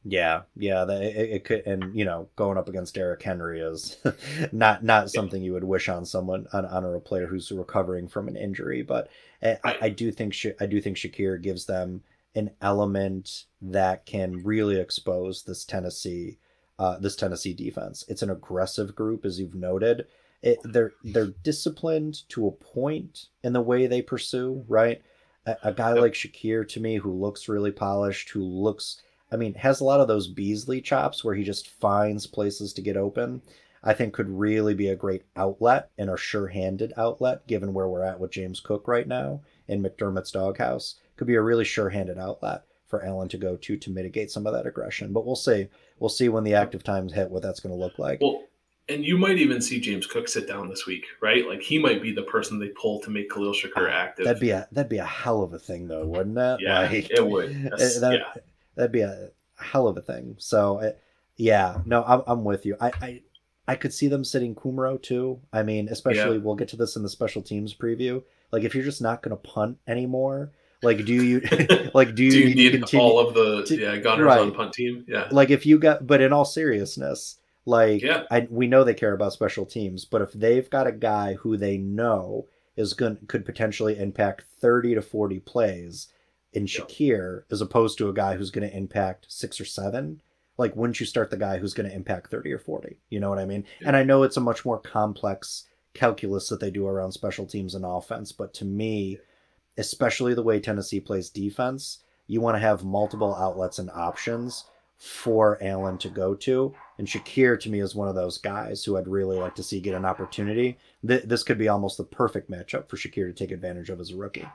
Yeah, yeah, it, it, could, and you know, going up against Derrick Henry is not not something you would wish on someone on, on a player who's recovering from an injury. But I, I, I do think I do think Shakir gives them an element that can really expose this Tennessee uh, this Tennessee defense. It's an aggressive group, as you've noted. It, they're they're disciplined to a point in the way they pursue. Right, a, a guy like Shakir to me, who looks really polished, who looks I mean, has a lot of those Beasley chops where he just finds places to get open. I think could really be a great outlet and a sure-handed outlet, given where we're at with James Cook right now in McDermott's doghouse. Could be a really sure-handed outlet for Allen to go to to mitigate some of that aggression. But we'll see. We'll see when the active times hit what that's going to look like. Well, and you might even see James Cook sit down this week, right? Like he might be the person they pull to make Khalil Shakir ah, active. That'd be a that'd be a hell of a thing, though, wouldn't it? Yeah, like, it would. that, yeah that'd be a hell of a thing. So, it, yeah, no, I'm, I'm with you. I, I I could see them sitting Kumerow too. I mean, especially yeah. we'll get to this in the special teams preview. Like, if you're just not going to punt anymore, like, do you like do you, do you need, continue, all of the to, yeah gunners right. on punt team? Yeah, like if you got, but in all seriousness, like yeah. I we know they care about special teams, but if they've got a guy who they know is going could potentially impact thirty to forty plays in Shakir as opposed to a guy who's going to impact six or seven. Like, wouldn't you start the guy who's going to impact 30 or 40? You know what I mean? Yeah. And I know it's a much more complex calculus that they do around special teams and offense, but to me, especially the way Tennessee plays defense, you want to have multiple outlets and options for Allen to go to. And Shakir, to me, is one of those guys who I'd really like to see get an opportunity. Th- this could be almost the perfect matchup for Shakir to take advantage of as a rookie.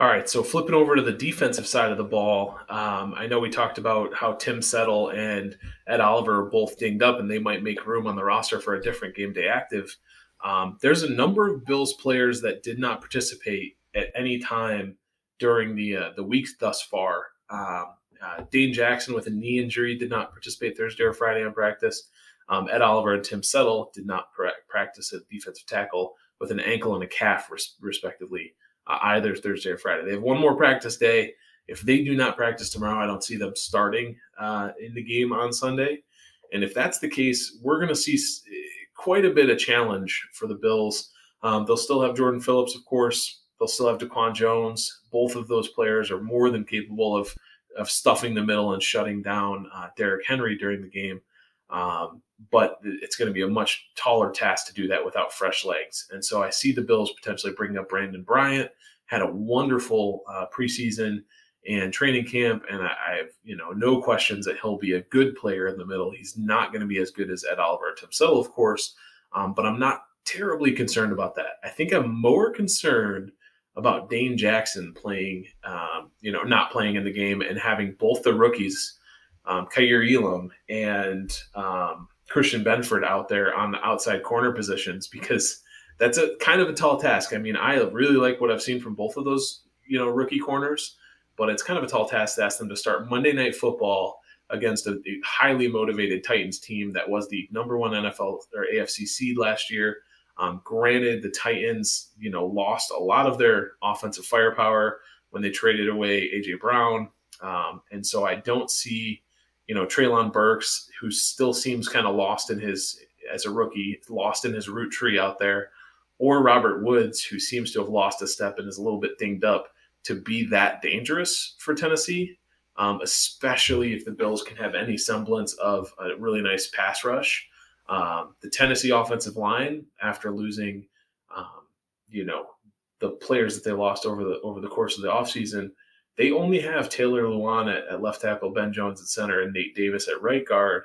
All right, so flipping over to the defensive side of the ball, um, I know we talked about how Tim Settle and Ed Oliver are both dinged up, and they might make room on the roster for a different game day active. Um, there's a number of Bills players that did not participate at any time during the uh, the weeks thus far. Um, uh, Dane Jackson with a knee injury did not participate Thursday or Friday on practice. Um, Ed Oliver and Tim Settle did not pra- practice at defensive tackle with an ankle and a calf, res- respectively uh, either Thursday or Friday. They have one more practice day. If they do not practice tomorrow, I don't see them starting uh, in the game on Sunday. And if that's the case, we're going to see quite a bit of challenge for the Bills. Um, they'll still have Jordan Phillips, of course. They'll still have DaQuan Jones. Both of those players are more than capable of of stuffing the middle and shutting down uh, Derrick Henry during the game. Um, but it's going to be a much taller task to do that without fresh legs. And so I see the Bills potentially bringing up Brandon Bryant. Had a wonderful uh, preseason and training camp, and I, I have you know no questions that he'll be a good player in the middle. He's not going to be as good as Ed Oliver, Tim Settle, of course, um, but I'm not terribly concerned about that. I think I'm more concerned about Dane Jackson playing, um, you know, not playing in the game and having both the rookies, um, Kaiir Elam and um, Christian Benford out there on the outside corner positions because that's a kind of a tall task. I mean, I really like what I've seen from both of those, you know, rookie corners, but it's kind of a tall task to ask them to start Monday Night Football against a highly motivated Titans team that was the number one NFL or AFC seed last year. Um, granted, the Titans, you know, lost a lot of their offensive firepower when they traded away AJ Brown, um, and so I don't see, you know, Treylon Burks, who still seems kind of lost in his as a rookie, lost in his route tree out there, or Robert Woods, who seems to have lost a step and is a little bit dinged up, to be that dangerous for Tennessee, um, especially if the Bills can have any semblance of a really nice pass rush. Um, the Tennessee offensive line, after losing, um, you know, the players that they lost over the over the course of the offseason, they only have Taylor Lewan at, at left tackle, Ben Jones at center, and Nate Davis at right guard,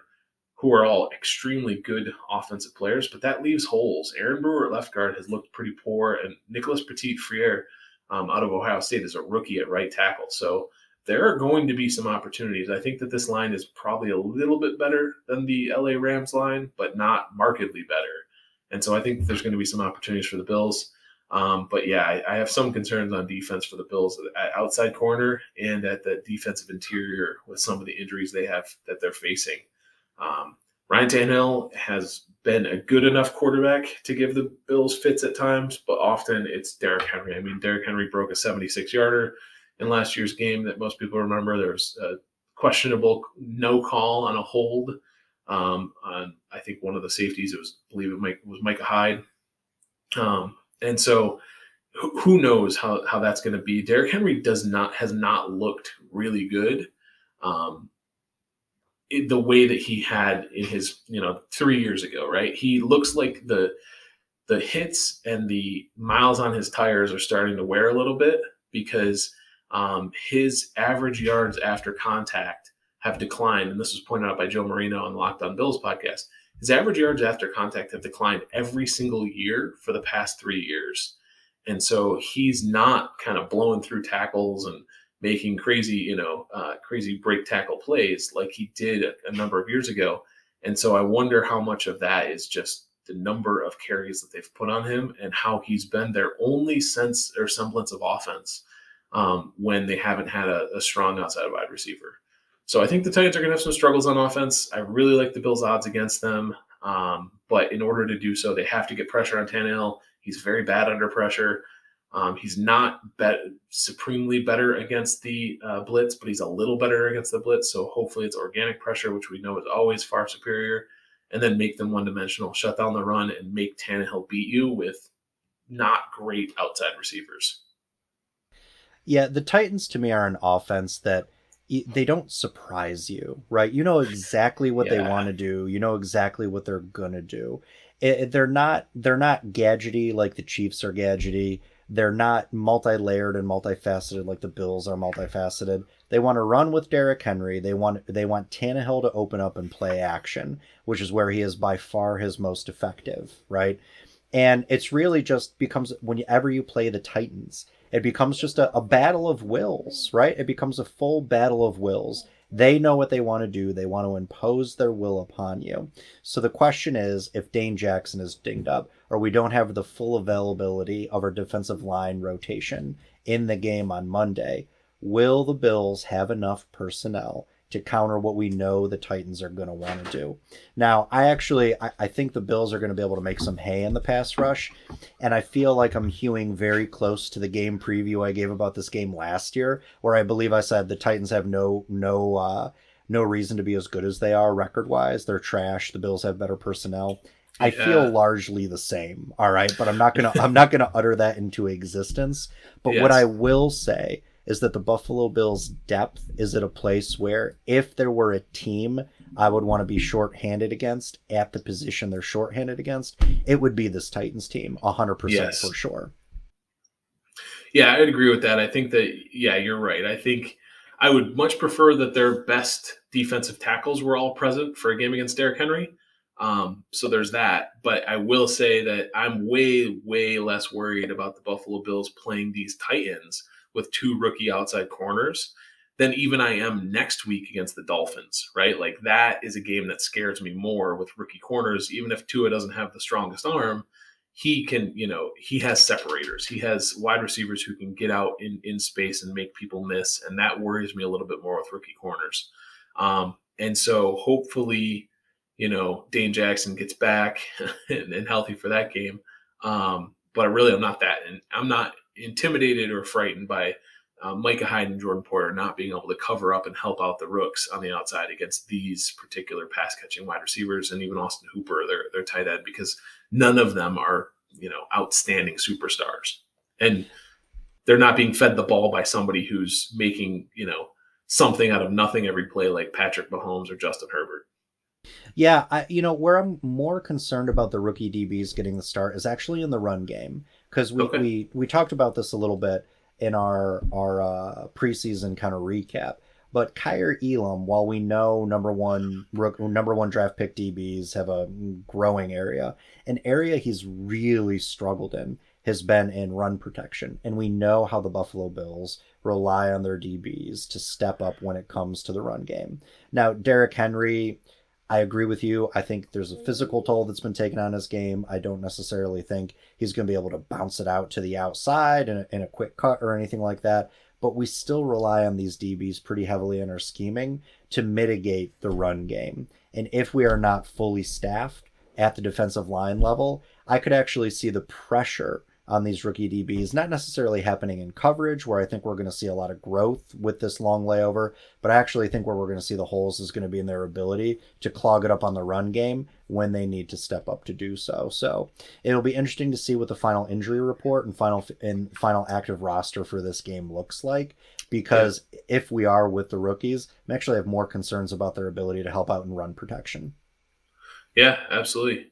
who are all extremely good offensive players. But that leaves holes. Aaron Brewer at left guard has looked pretty poor, and Nicholas Petit-Frere um, out of Ohio State is a rookie at right tackle. So there are going to be some opportunities. I think that this line is probably a little bit better than the LA Rams line, but not markedly better. And so I think there's going to be some opportunities for the Bills. Um, but yeah, I, I, have some concerns on defense for the Bills at outside corner and at the defensive interior with some of the injuries they have that they're facing. Um, Ryan Tannehill has been a good enough quarterback to give the Bills fits at times, but often it's Derrick Henry. I mean, Derrick Henry broke a 76 yarder in last year's game that most people remember. There was a questionable no call on a hold um, on I think one of the safeties. It was I believe it might, was Micah Hyde, um, and so who, who knows how how that's going to be. Derrick Henry does not has not looked really good. Um, the way that he had in his you know three years ago right he looks like the the hits and the miles on his tires are starting to wear a little bit because um, his average yards after contact have declined, and this was pointed out by Joe Marino on the Locked On Bills podcast. His average yards after contact have declined every single year for the past three years, and so he's not kind of blowing through tackles and making crazy, you know, uh, crazy break tackle plays like he did a, a number of years ago. And so I wonder how much of that is just the number of carries that they've put on him and how he's been their only sense or semblance of offense um, when they haven't had a, a, strong outside wide receiver. So I think the Titans are going to have some struggles on offense. I really like the Bills' odds against them. Um, but in order to do so, they have to get pressure on Tannehill. He's very bad under pressure. Um, he's not supremely better against the uh, blitz, but he's a little better against the blitz. So hopefully it's organic pressure, which we know is always far superior, and then make them one dimensional, shut down the run, and make Tannehill beat you with not great outside receivers. Yeah, the Titans to me are an offense that they don't surprise you, right? You know exactly what yeah. they want to do. You know exactly what they're gonna do. It, they're not they're not gadgety like the Chiefs are gadgety. They're not multi-layered and multifaceted like the Bills are multifaceted. They want to run with Derrick Henry. They want they want Tannehill to open up and play action, which is where he is by far his most effective, right? And it's really just becomes whenever you play the Titans, it becomes just a, a battle of wills, right? It becomes a full battle of wills. They know what they want to do. They want to impose their will upon you. So the question is if Dane Jackson is dinged up or we don't have the full availability of our defensive line rotation in the game on Monday, will the Bills have enough personnel to counter what we know the Titans are going to want to do. Now, I actually I, I, think the Bills are going to be able to make some hay in the pass rush, and I feel like I'm hewing very close to the game preview I gave about this game last year, where I believe I said the Titans have no no uh, no reason to be as good as they are record wise. They're trash. The Bills have better personnel. I yeah. feel largely the same. All right, but I'm not gonna I'm not gonna utter that into existence. But yes. what I will say is that the Buffalo Bills' depth is at a place where if there were a team I would want to be shorthanded against at the position they're shorthanded against, it would be this Titans team, 100% yes. for sure. Yeah, I'd agree with that. I think that, yeah, you're right. I think I would much prefer that their best defensive tackles were all present for a game against Derrick Henry. Um, so there's that. But I will say that I'm way, way less worried about the Buffalo Bills playing these Titans with two rookie outside corners than even I am next week against the Dolphins, right? Like that is a game that scares me more with rookie corners. Even if Tua doesn't have the strongest arm, he can, you know, he has separators. He has wide receivers who can get out in, in space and make people miss. And that worries me a little bit more with rookie corners. Um, and so hopefully, you know, Dane Jackson gets back and, and healthy for that game. Um, but really, I'm not that, and I'm not intimidated or frightened by uh, Micah Hyde and Jordan Poyer not being able to cover up and help out the rooks on the outside against these particular pass catching wide receivers and even Austin Hooper, their their tight end, because none of them are you know outstanding superstars, and they're not being fed the ball by somebody who's making you know something out of nothing every play like Patrick Mahomes or Justin Herbert. Yeah, I, you know where I'm more concerned about the rookie DBs getting the start is actually in the run game because we, okay. we we talked about this a little bit in our our uh, preseason kind of recap. But Kaiir Elam, while we know number one number one draft pick DBs have a growing area, an area he's really struggled in has been in run protection, and we know how the Buffalo Bills rely on their DBs to step up when it comes to the run game. Now, Derrick Henry I agree with you. I think there's a physical toll that's been taken on his game. I don't necessarily think he's going to be able to bounce it out to the outside in a, in a quick cut or anything like that. But we still rely on these DBs pretty heavily in our scheming to mitigate the run game. And if we are not fully staffed at the defensive line level, I could actually see the pressure on these rookie DBs, not necessarily happening in coverage, where I think we're going to see a lot of growth with this long layover, but I actually think where we're going to see the holes is going to be in their ability to clog it up on the run game when they need to step up to do so. So it'll be interesting to see what the final injury report and final and final active roster for this game looks like. Because yeah. if we are with the rookies, I actually have more concerns about their ability to help out in run protection. Yeah, absolutely.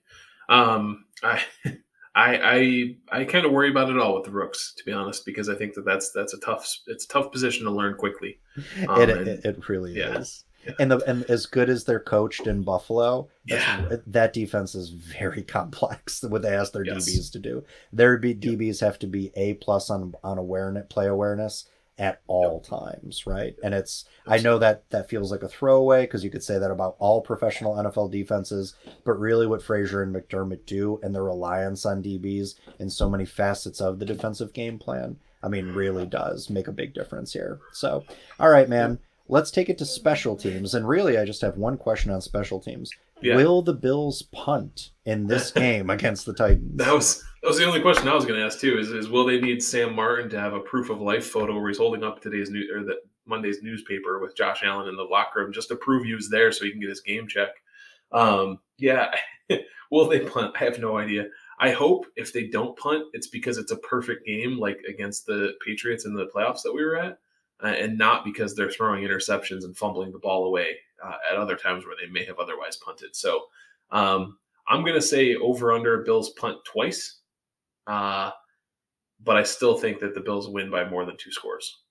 Um, I I I, I kind of worry about it all with the Rooks, to be honest, because I think that that's that's a tough it's a tough position to learn quickly. Um, it, and, it really yeah, is. Yeah. And the and as good as they're coached in Buffalo, yeah. that defense is very complex. What they ask their yes. DBs to do, their DBs have to be a plus on on awareness, play awareness, at all times, right? And it's I know that that feels like a throwaway because you could say that about all professional NFL defenses, but really what Frazier and McDermott do and their reliance on DBs in so many facets of the defensive game plan, I mean, mm. really does make a big difference here. So, all right, man, let's take it to special teams. And really, I just have one question on special teams. Yeah. Will the Bills punt in this game against the Titans? That was that was the only question I was going to ask too. Is, is will they need Sam Martin to have a proof of life photo where he's holding up today's new or the Monday's newspaper with Josh Allen in the locker room just to prove he was there so he can get his game check? Um, yeah, will they punt? I have no idea. I hope if they don't punt, it's because it's a perfect game like against the Patriots in the playoffs that we were at, uh, and not because they're throwing interceptions and fumbling the ball away uh, at other times where they may have otherwise punted. So um, I'm going to say over under Bills punt twice, uh, but I still think that the Bills win by more than two scores.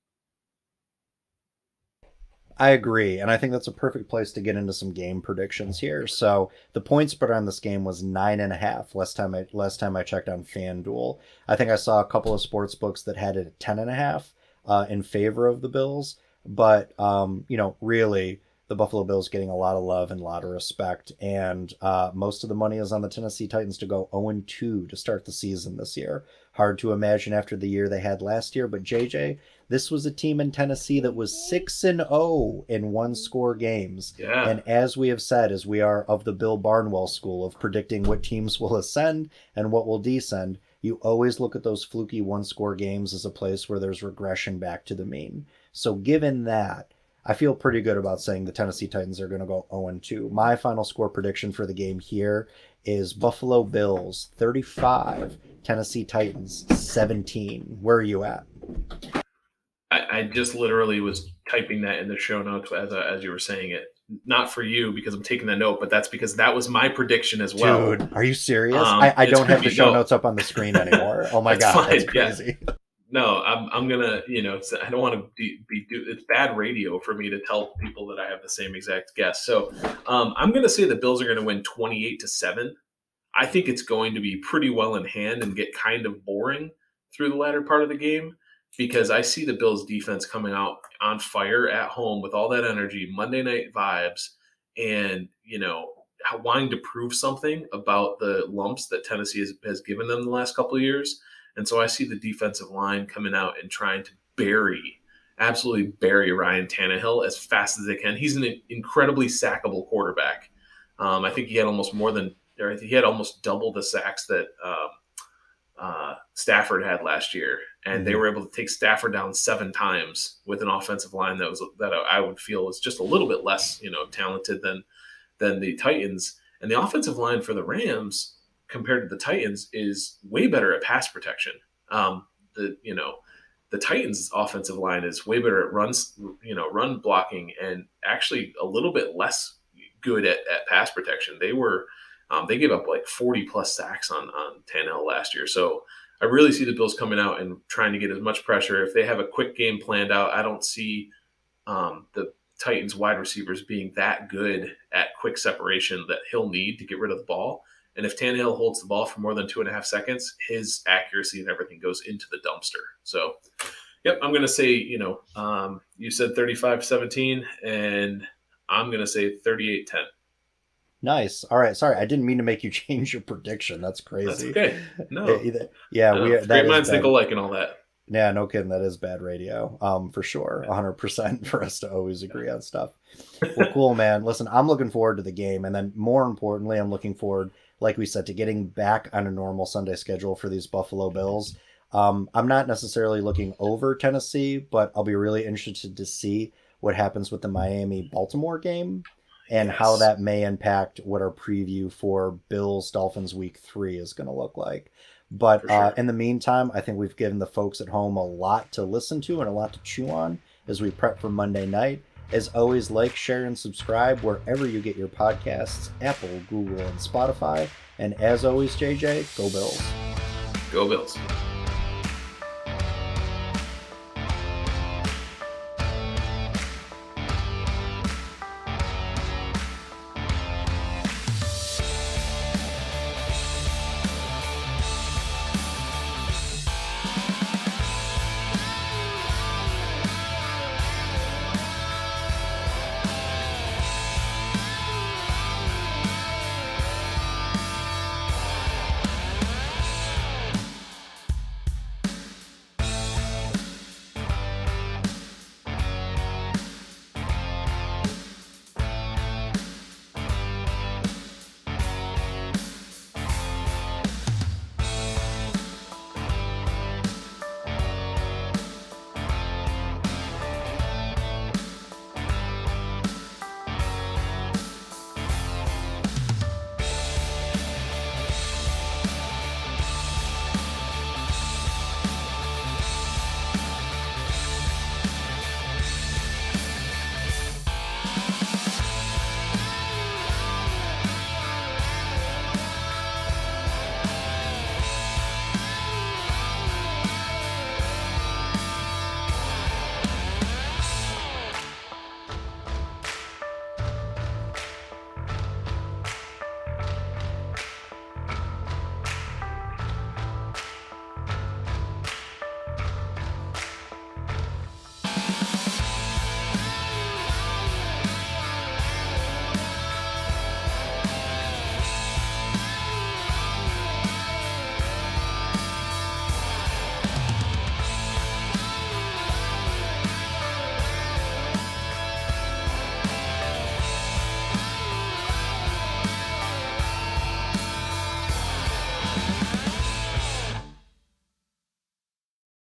I agree, and I think that's a perfect place to get into some game predictions here. So the point spread on this game was nine and a half. Last time I last time I checked on FanDuel, I think I saw a couple of sports books that had it at ten and a half uh, in favor of the Bills. But um, you know, really, the Buffalo Bills getting a lot of love and a lot of respect. And uh, most of the money is on the Tennessee Titans to go 0 2 to start the season this year. Hard to imagine after the year they had last year. But JJ, this was a team in Tennessee that was 6 and 0 in one score games. Yeah. And as we have said, as we are of the Bill Barnwell school of predicting what teams will ascend and what will descend, you always look at those fluky one score games as a place where there's regression back to the mean. So, given that, I feel pretty good about saying the Tennessee Titans are going to go 0 2. My final score prediction for the game here is Buffalo Bills 35, Tennessee Titans 17. Where are you at? I, I just literally was typing that in the show notes as, uh, as you were saying it. Not for you because I'm taking the note, but that's because that was my prediction as well. Dude, are you serious? Um, I, I don't have the show notes up on the screen anymore. Oh my god, fine. that's crazy. Yeah no, I'm I'm gonna you know I don't want to be, be do it's bad radio for me to tell people that I have the same exact guess. So um, I'm gonna say the Bills are gonna win 28 to seven. I think it's going to be pretty well in hand and get kind of boring through the latter part of the game because I see the Bills defense coming out on fire at home with all that energy, Monday night vibes, and you know wanting to prove something about the lumps that Tennessee has, has given them the last couple of years. And so I see the defensive line coming out and trying to bury, absolutely bury Ryan Tannehill as fast as they can. He's an incredibly sackable quarterback. Um, I think he had almost more than, or he had almost double the sacks that um, uh, Stafford had last year, and mm-hmm. they were able to take Stafford down seven times with an offensive line that was that I would feel was just a little bit less, you know, talented than than the Titans. And the offensive line for the Rams compared to the Titans is way better at pass protection. Um, the you know the Titans offensive line is way better at runs, you know, run blocking and actually a little bit less good at, at pass protection. They were um, they gave up like 40 plus sacks on on Tannehill last year. So I really see the Bills coming out and trying to get as much pressure. If they have a quick game planned out, I don't see um, the Titans wide receivers being that good at quick separation that he'll need to get rid of the ball. And if Tannehill holds the ball for more than two and a half seconds, his accuracy and everything goes into the dumpster. So, yep, I'm going to say, you know, um, you said 35 17, and I'm going to say 38 10. Nice. All right. Sorry, I didn't mean to make you change your prediction. That's crazy. That's okay. No. yeah, no, we. Great minds think alike and all that. Yeah, no kidding. That is bad radio. Um, for sure, hundred percent for us to always agree on stuff. Well, cool, man. Listen, I'm looking forward to the game, and then more importantly, I'm looking forward, like we said, to getting back on a normal Sunday schedule for these Buffalo Bills. Um, I'm not necessarily looking over Tennessee, but I'll be really interested to see what happens with the Miami Baltimore game and yes. how that may impact what our preview for Bills Dolphins Week Three is going to look like. But uh, sure. uh, in the meantime, I think we've given the folks at home a lot to listen to and a lot to chew on as we prep for Monday night. As always, like, share, and subscribe wherever you get your podcasts Apple, Google, and Spotify. And as always, JJ, go Bills. Go Bills.